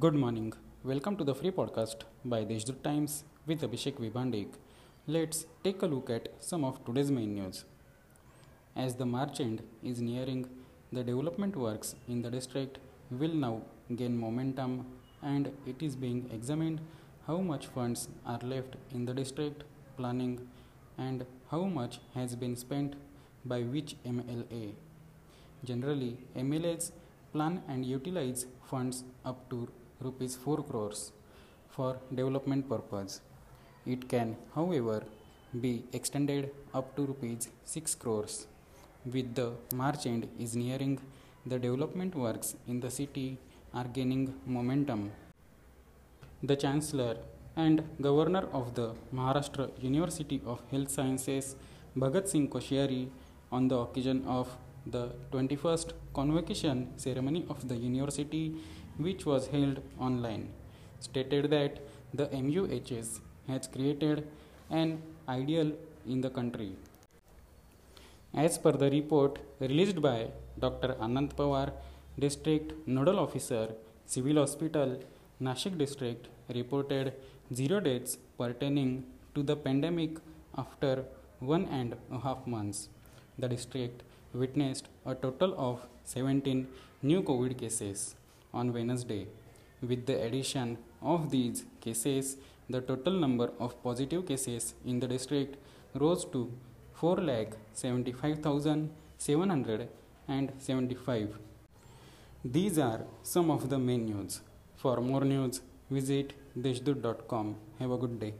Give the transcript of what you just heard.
Good morning. Welcome to the free podcast by Deshdoot Times with Abhishek Vibandik. Let's take a look at some of today's main news. As the March end is nearing, the development works in the district will now gain momentum and it is being examined how much funds are left in the district planning and how much has been spent by which MLA. Generally, MLAs plan and utilize funds up to rupees 4 crores for development purpose. It can, however, be extended up to rupees 6 crores. With the March end is nearing, the development works in the city are gaining momentum. The Chancellor and Governor of the Maharashtra University of Health Sciences, Bhagat Singh Koshyari, on the occasion of the 21st convocation ceremony of the university, which was held online, stated that the MUHS has created an ideal in the country. As per the report released by Dr. Anand Pawar, District Nodal Officer, Civil Hospital, Nashik District, reported zero deaths pertaining to the pandemic after one and a half months. The district witnessed a total of 17 new COVID cases on Wednesday. With the addition of these cases, the total number of positive cases in the district rose to 4,75,775. These are some of the main news. For more news, visit deshdoot.com. Have a good day.